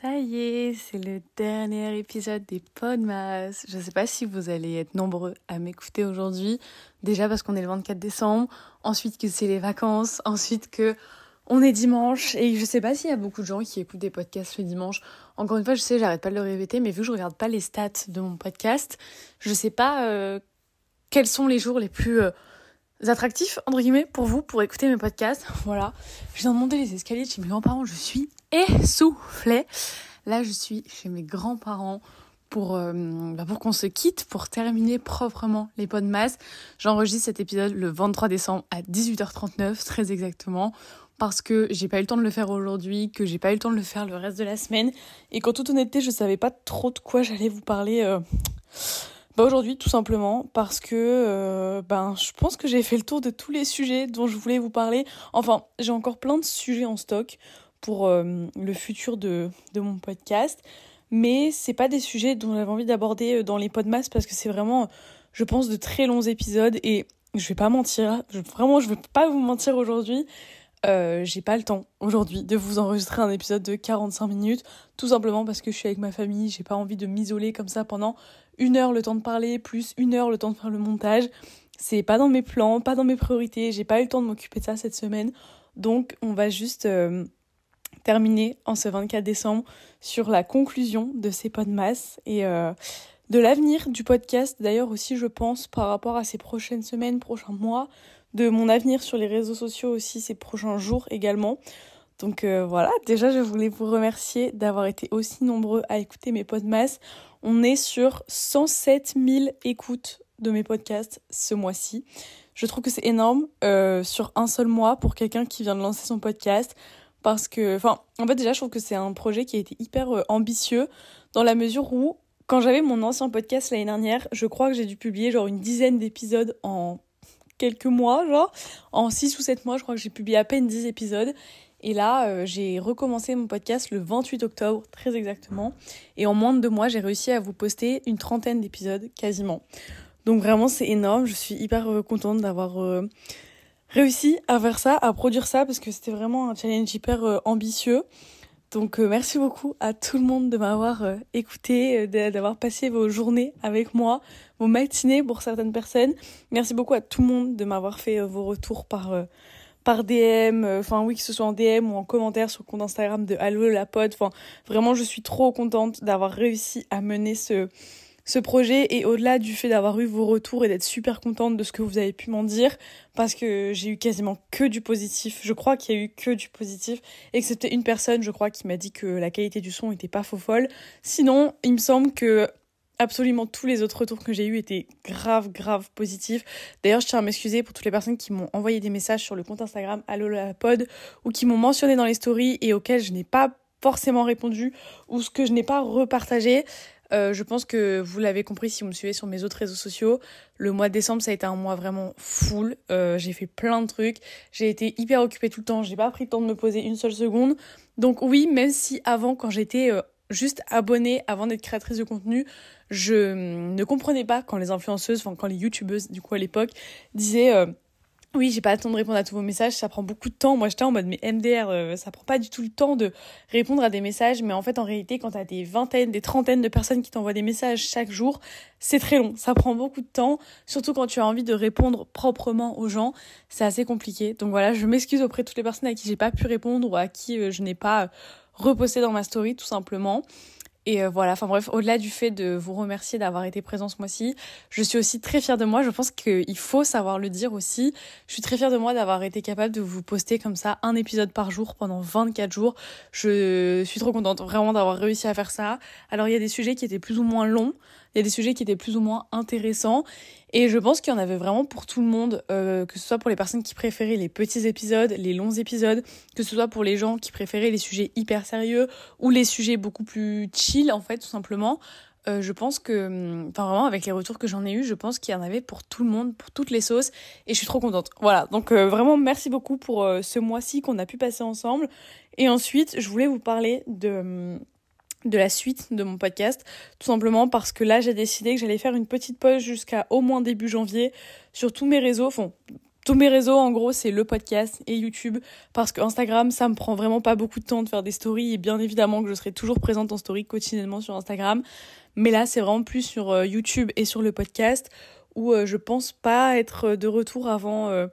Ça y est, c'est le dernier épisode des Podmas. Je ne sais pas si vous allez être nombreux à m'écouter aujourd'hui. Déjà parce qu'on est le 24 décembre, ensuite que c'est les vacances, ensuite que on est dimanche et je sais pas s'il y a beaucoup de gens qui écoutent des podcasts le dimanche. Encore une fois, je sais, j'arrête pas de le répéter, mais vu que je regarde pas les stats de mon podcast, je sais pas euh, quels sont les jours les plus euh, attractifs entre guillemets pour vous pour écouter mes podcasts. Voilà, je viens de monter les escaliers chez mes grands-parents, je suis essoufflée. Là, je suis chez mes grands-parents pour, euh, bah pour qu'on se quitte, pour terminer proprement les pots de masse. J'enregistre cet épisode le 23 décembre à 18h39, très exactement, parce que j'ai pas eu le temps de le faire aujourd'hui, que j'ai pas eu le temps de le faire le reste de la semaine, et qu'en toute honnêteté, je savais pas trop de quoi j'allais vous parler. Euh, bah aujourd'hui, tout simplement, parce que euh, ben, je pense que j'ai fait le tour de tous les sujets dont je voulais vous parler. Enfin, j'ai encore plein de sujets en stock pour euh, le futur de, de, mon podcast. Mais c'est pas des sujets dont j'avais envie d'aborder euh, dans les podcasts parce que c'est vraiment, je pense, de très longs épisodes et je vais pas mentir, vraiment, je vais pas vous mentir aujourd'hui. Euh, j'ai pas le temps aujourd'hui de vous enregistrer un épisode de 45 minutes, tout simplement parce que je suis avec ma famille, j'ai pas envie de m'isoler comme ça pendant une heure le temps de parler, plus une heure le temps de faire le montage. C'est pas dans mes plans, pas dans mes priorités, j'ai pas eu le temps de m'occuper de ça cette semaine. Donc on va juste euh, terminer en ce 24 décembre sur la conclusion de ces podcasts et euh, de l'avenir du podcast. D'ailleurs aussi, je pense, par rapport à ces prochaines semaines, prochains mois, de mon avenir sur les réseaux sociaux aussi ces prochains jours également. Donc euh, voilà, déjà je voulais vous remercier d'avoir été aussi nombreux à écouter mes podcasts. On est sur 107 000 écoutes de mes podcasts ce mois-ci. Je trouve que c'est énorme euh, sur un seul mois pour quelqu'un qui vient de lancer son podcast parce que, enfin, en fait déjà je trouve que c'est un projet qui a été hyper euh, ambitieux dans la mesure où quand j'avais mon ancien podcast l'année dernière, je crois que j'ai dû publier genre une dizaine d'épisodes en quelques mois, genre en 6 ou 7 mois, je crois que j'ai publié à peine 10 épisodes. Et là, euh, j'ai recommencé mon podcast le 28 octobre, très exactement. Et en moins de deux mois, j'ai réussi à vous poster une trentaine d'épisodes, quasiment. Donc vraiment, c'est énorme. Je suis hyper euh, contente d'avoir réussi à faire ça, à produire ça, parce que c'était vraiment un challenge hyper euh, ambitieux. Donc euh, merci beaucoup à tout le monde de m'avoir euh, écouté, d'avoir passé vos journées avec moi, vos matinées pour certaines personnes. Merci beaucoup à tout le monde de m'avoir fait vos retours par par DM, enfin oui que ce soit en DM ou en commentaire sur le compte Instagram de Allo la. Enfin vraiment je suis trop contente d'avoir réussi à mener ce ce projet et au-delà du fait d'avoir eu vos retours et d'être super contente de ce que vous avez pu m'en dire parce que j'ai eu quasiment que du positif. Je crois qu'il y a eu que du positif excepté une personne, je crois, qui m'a dit que la qualité du son était pas faux folle. Sinon, il me semble que absolument tous les autres retours que j'ai eus étaient grave, grave positifs. D'ailleurs, je tiens à m'excuser pour toutes les personnes qui m'ont envoyé des messages sur le compte Instagram Allo la pod ou qui m'ont mentionné dans les stories et auxquels je n'ai pas forcément répondu ou ce que je n'ai pas repartagé. Euh, je pense que vous l'avez compris si vous me suivez sur mes autres réseaux sociaux. Le mois de décembre, ça a été un mois vraiment full. Euh, j'ai fait plein de trucs. J'ai été hyper occupée tout le temps. J'ai pas pris le temps de me poser une seule seconde. Donc oui, même si avant, quand j'étais euh, juste abonnée, avant d'être créatrice de contenu, je ne comprenais pas quand les influenceuses, enfin quand les youtubeuses, du coup à l'époque, disaient oui, j'ai pas le temps de répondre à tous vos messages, ça prend beaucoup de temps. Moi, j'étais en mode, mais MDR, euh, ça prend pas du tout le temps de répondre à des messages. Mais en fait, en réalité, quand t'as des vingtaines, des trentaines de personnes qui t'envoient des messages chaque jour, c'est très long. Ça prend beaucoup de temps. Surtout quand tu as envie de répondre proprement aux gens. C'est assez compliqué. Donc voilà, je m'excuse auprès de toutes les personnes à qui j'ai pas pu répondre ou à qui euh, je n'ai pas reposté dans ma story, tout simplement. Et euh, voilà, enfin bref, au-delà du fait de vous remercier d'avoir été présent ce mois-ci, je suis aussi très fière de moi. Je pense qu'il faut savoir le dire aussi. Je suis très fière de moi d'avoir été capable de vous poster comme ça un épisode par jour pendant 24 jours. Je suis trop contente vraiment d'avoir réussi à faire ça. Alors il y a des sujets qui étaient plus ou moins longs, il y a des sujets qui étaient plus ou moins intéressants. Et je pense qu'il y en avait vraiment pour tout le monde, euh, que ce soit pour les personnes qui préféraient les petits épisodes, les longs épisodes, que ce soit pour les gens qui préféraient les sujets hyper sérieux ou les sujets beaucoup plus chill en fait tout simplement. Euh, je pense que, hum, enfin vraiment avec les retours que j'en ai eu, je pense qu'il y en avait pour tout le monde, pour toutes les sauces, et je suis trop contente. Voilà, donc euh, vraiment merci beaucoup pour ce mois-ci qu'on a pu passer ensemble. Et ensuite, je voulais vous parler de hum, de la suite de mon podcast, tout simplement parce que là j'ai décidé que j'allais faire une petite pause jusqu'à au moins début janvier sur tous mes réseaux, enfin tous mes réseaux, en gros, c'est le podcast et YouTube. Parce que Instagram, ça me prend vraiment pas beaucoup de temps de faire des stories. Et bien évidemment que je serai toujours présente en story quotidiennement sur Instagram. Mais là, c'est vraiment plus sur euh, YouTube et sur le podcast où euh, je pense pas être de retour avant euh,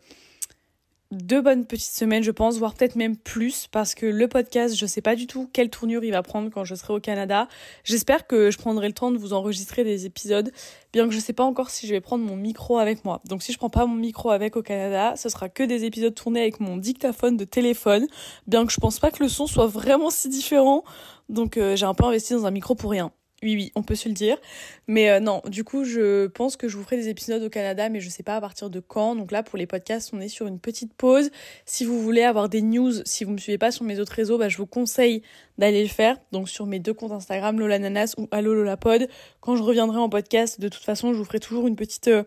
deux bonnes petites semaines, je pense, voire peut-être même plus, parce que le podcast, je sais pas du tout quelle tournure il va prendre quand je serai au Canada. J'espère que je prendrai le temps de vous enregistrer des épisodes, bien que je sais pas encore si je vais prendre mon micro avec moi. Donc si je prends pas mon micro avec au Canada, ce sera que des épisodes tournés avec mon dictaphone de téléphone, bien que je pense pas que le son soit vraiment si différent. Donc euh, j'ai un peu investi dans un micro pour rien. Oui, oui, on peut se le dire. Mais euh, non, du coup, je pense que je vous ferai des épisodes au Canada, mais je sais pas à partir de quand. Donc là, pour les podcasts, on est sur une petite pause. Si vous voulez avoir des news, si vous me suivez pas sur mes autres réseaux, bah, je vous conseille d'aller le faire. Donc sur mes deux comptes Instagram, Lola Nanas ou Allo Lola Pod. Quand je reviendrai en podcast, de toute façon, je vous ferai toujours une petite euh,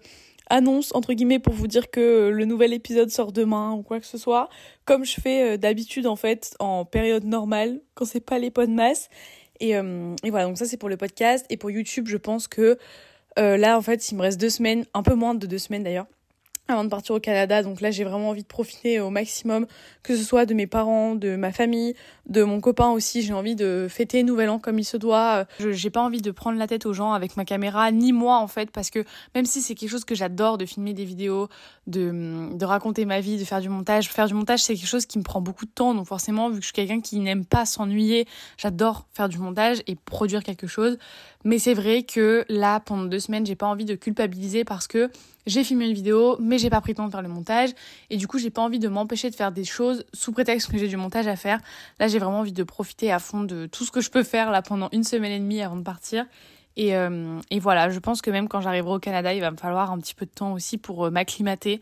annonce entre guillemets pour vous dire que euh, le nouvel épisode sort demain ou quoi que ce soit. Comme je fais d'habitude en fait en période normale, quand c'est pas les masse. Et, euh, et voilà, donc ça c'est pour le podcast. Et pour YouTube, je pense que euh, là, en fait, il me reste deux semaines, un peu moins de deux semaines d'ailleurs, avant de partir au Canada. Donc là, j'ai vraiment envie de profiter au maximum, que ce soit de mes parents, de ma famille, de mon copain aussi. J'ai envie de fêter Nouvel An comme il se doit. J'ai pas envie de prendre la tête aux gens avec ma caméra, ni moi en fait, parce que même si c'est quelque chose que j'adore de filmer des vidéos, de, de raconter ma vie, de faire du montage, faire du montage, c'est quelque chose qui me prend beaucoup de temps. Donc forcément, vu que je suis quelqu'un qui n'aime pas s'ennuyer, j'adore faire du montage et produire quelque chose. Mais c'est vrai que là, pendant deux semaines, j'ai pas envie de culpabiliser parce que j'ai filmé une vidéo, mais j'ai pas pris le temps de faire le montage. Et du coup, j'ai pas envie de m'empêcher de faire des choses sous prétexte que j'ai du montage à faire. Là, j'ai vraiment envie de profiter à fond de tout ce que je peux faire là pendant une semaine et demie avant de partir. Et, euh, et voilà, je pense que même quand j'arriverai au Canada, il va me falloir un petit peu de temps aussi pour euh, m'acclimater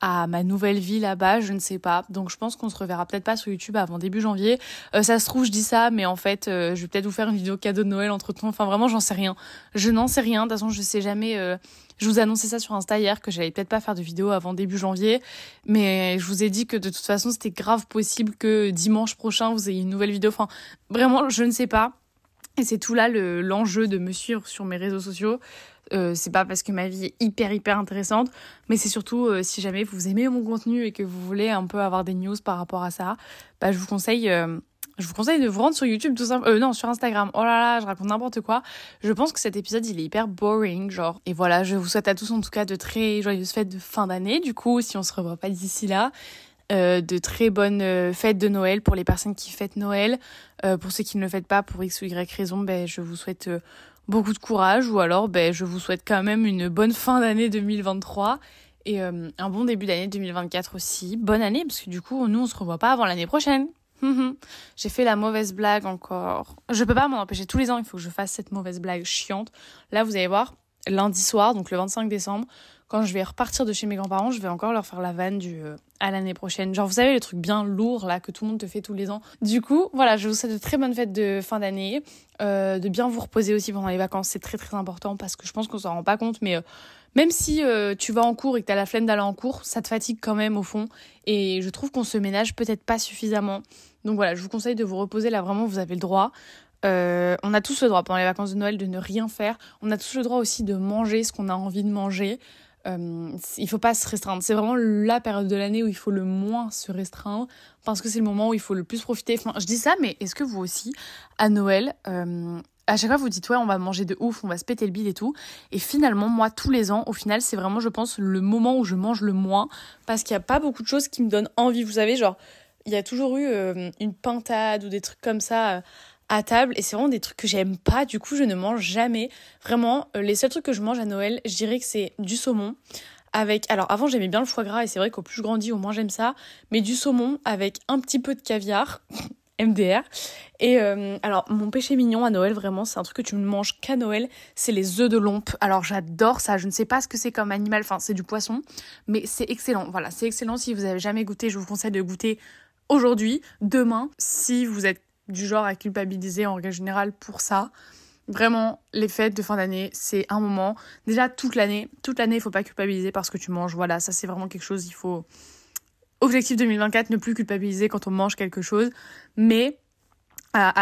à ma nouvelle vie là-bas, je ne sais pas. Donc je pense qu'on se reverra peut-être pas sur YouTube avant début janvier. Euh, ça se trouve, je dis ça, mais en fait, euh, je vais peut-être vous faire une vidéo cadeau de Noël entre temps. Enfin vraiment, j'en sais rien. Je n'en sais rien. De toute façon, je sais jamais. Euh, je vous ai annoncé ça sur Insta hier que j'allais peut-être pas faire de vidéo avant début janvier, mais je vous ai dit que de toute façon, c'était grave possible que dimanche prochain vous ayez une nouvelle vidéo. Enfin, vraiment, je ne sais pas. Et c'est tout là l'enjeu de me suivre sur mes réseaux sociaux. Euh, c'est pas parce que ma vie est hyper hyper intéressante, mais c'est surtout euh, si jamais vous aimez mon contenu et que vous voulez un peu avoir des news par rapport à ça, bah je vous conseille euh, je vous conseille de vous rendre sur YouTube tout simplement. non, sur Instagram. Oh là là, je raconte n'importe quoi. Je pense que cet épisode, il est hyper boring, genre. Et voilà, je vous souhaite à tous en tout cas de très joyeuses fêtes de fin d'année. Du coup, si on se revoit pas d'ici là, de très bonnes fêtes de Noël pour les personnes qui fêtent Noël. pour ceux qui ne le fêtent pas pour X ou Y raison, ben, je vous souhaite beaucoup de courage ou alors ben, je vous souhaite quand même une bonne fin d'année 2023 et euh, un bon début d'année 2024 aussi. Bonne année parce que du coup nous on se revoit pas avant l'année prochaine. J'ai fait la mauvaise blague encore. Je peux pas m'en empêcher tous les ans, il faut que je fasse cette mauvaise blague chiante. Là vous allez voir, lundi soir, donc le 25 décembre, quand je vais repartir de chez mes grands-parents, je vais encore leur faire la vanne du euh, à l'année prochaine. Genre, vous savez, les trucs bien lourds là que tout le monde te fait tous les ans. Du coup, voilà, je vous souhaite de très bonnes fêtes de fin d'année, euh, de bien vous reposer aussi pendant les vacances, c'est très très important parce que je pense qu'on s'en rend pas compte, mais euh, même si tu vas en cours et que tu as la flemme d'aller en cours, ça te fatigue quand même au fond. Et je trouve qu'on se ménage peut-être pas suffisamment. Donc voilà, je vous conseille de vous reposer là, vraiment, vous avez le droit. On a tous le droit pendant les vacances de Noël de ne rien faire. On a tous le droit aussi de manger ce qu'on a envie de manger. Euh, il faut pas se restreindre. C'est vraiment la période de l'année où il faut le moins se restreindre parce que c'est le moment où il faut le plus profiter. Enfin, je dis ça, mais est-ce que vous aussi, à Noël, euh, à chaque fois vous dites ouais, on va manger de ouf, on va se péter le bide et tout. Et finalement, moi, tous les ans, au final, c'est vraiment, je pense, le moment où je mange le moins parce qu'il n'y a pas beaucoup de choses qui me donnent envie. Vous savez, genre, il y a toujours eu euh, une pintade ou des trucs comme ça à table et c'est vraiment des trucs que j'aime pas du coup je ne mange jamais. Vraiment euh, les seuls trucs que je mange à Noël je dirais que c'est du saumon avec alors avant j'aimais bien le foie gras et c'est vrai qu'au plus je grandis au moins j'aime ça mais du saumon avec un petit peu de caviar MDR et euh, alors mon péché mignon à Noël vraiment c'est un truc que tu ne manges qu'à Noël c'est les œufs de lompe. Alors j'adore ça je ne sais pas ce que c'est comme animal enfin c'est du poisson mais c'est excellent. Voilà c'est excellent si vous avez jamais goûté je vous conseille de goûter aujourd'hui demain si vous êtes du genre à culpabiliser en règle générale pour ça. Vraiment, les fêtes de fin d'année, c'est un moment. Déjà, toute l'année, toute l'année, il faut pas culpabiliser parce que tu manges. Voilà, ça c'est vraiment quelque chose, il faut. Objectif 2024, ne plus culpabiliser quand on mange quelque chose. Mais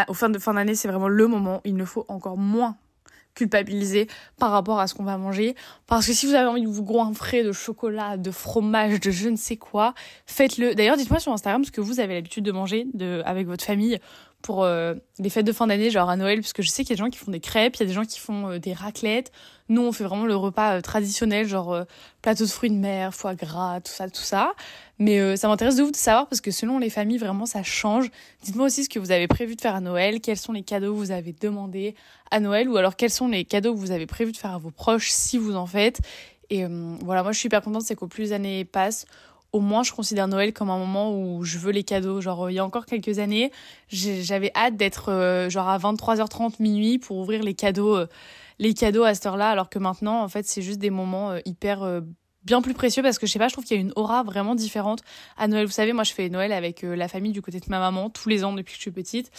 au fin de fin d'année, c'est vraiment le moment. Il ne faut encore moins culpabiliser par rapport à ce qu'on va manger. Parce que si vous avez envie de vous goinfrer de chocolat, de fromage, de je ne sais quoi, faites-le. D'ailleurs, dites-moi sur Instagram ce que vous avez l'habitude de manger avec votre famille pour euh, les fêtes de fin d'année, genre à Noël, parce que je sais qu'il y a des gens qui font des crêpes, il y a des gens qui font euh, des raclettes. Nous, on fait vraiment le repas euh, traditionnel, genre plateau de fruits de mer, foie gras, tout ça, tout ça. Mais ça m'intéresse de vous de savoir parce que selon les familles, vraiment, ça change. Dites-moi aussi ce que vous avez prévu de faire à Noël, quels sont les cadeaux que vous avez demandé à Noël, ou alors quels sont les cadeaux que vous avez prévu de faire à vos proches si vous en faites. Et voilà, moi je suis hyper contente, c'est qu'au plus les années passent, au moins je considère Noël comme un moment où je veux les cadeaux. Genre il y a encore quelques années, j'avais hâte d'être euh, genre à 23h30 minuit pour ouvrir les cadeaux euh, les cadeaux à cette heure-là alors que maintenant en fait c'est juste des moments euh, hyper bien plus précieux parce que je sais pas, je trouve qu'il y a une aura vraiment différente à Noël. Vous savez, moi je fais Noël avec la famille du côté de ma maman tous les ans depuis que je suis petite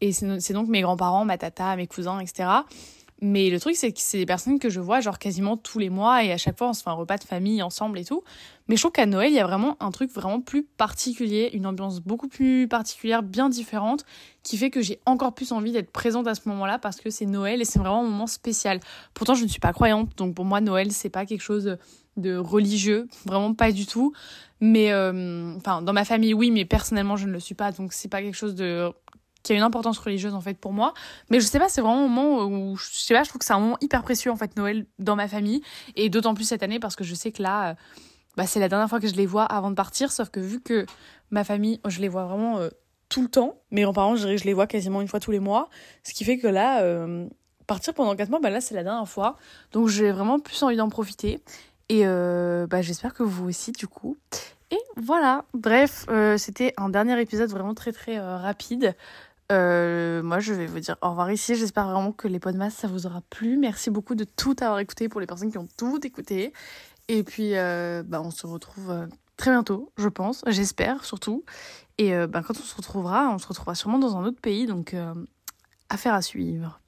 et c'est donc mes grands-parents, ma tata, mes cousins, etc. Mais le truc, c'est que c'est des personnes que je vois genre quasiment tous les mois et à chaque fois on se fait un repas de famille ensemble et tout. Mais je trouve qu'à Noël, il y a vraiment un truc vraiment plus particulier, une ambiance beaucoup plus particulière, bien différente, qui fait que j'ai encore plus envie d'être présente à ce moment-là parce que c'est Noël et c'est vraiment un moment spécial. Pourtant, je ne suis pas croyante, donc pour moi, Noël, c'est pas quelque chose de religieux, vraiment pas du tout. Mais euh, enfin, dans ma famille, oui, mais personnellement, je ne le suis pas, donc c'est pas quelque chose de qui a une importance religieuse en fait pour moi. Mais je sais pas, c'est vraiment un moment où je sais pas, je trouve que c'est un moment hyper précieux en fait Noël dans ma famille et d'autant plus cette année parce que je sais que là, euh, bah, c'est la dernière fois que je les vois avant de partir. Sauf que vu que ma famille, je les vois vraiment euh, tout le temps. Mes grands-parents, je, je, les vois quasiment une fois tous les mois, ce qui fait que là, euh, partir pendant quatre mois, bah là c'est la dernière fois. Donc j'ai vraiment plus envie d'en profiter et bah, j'espère que vous aussi du coup. Et voilà, bref, c'était un dernier épisode vraiment très très rapide. Euh, moi, je vais vous dire au revoir ici. J'espère vraiment que les podcasts, ça vous aura plu. Merci beaucoup de tout avoir écouté pour les personnes qui ont tout écouté. Et puis, euh, bah, on se retrouve euh, très bientôt, je pense. J'espère surtout. Et bah, quand on se retrouvera, on se retrouvera sûrement dans un autre pays. Donc, affaire à suivre.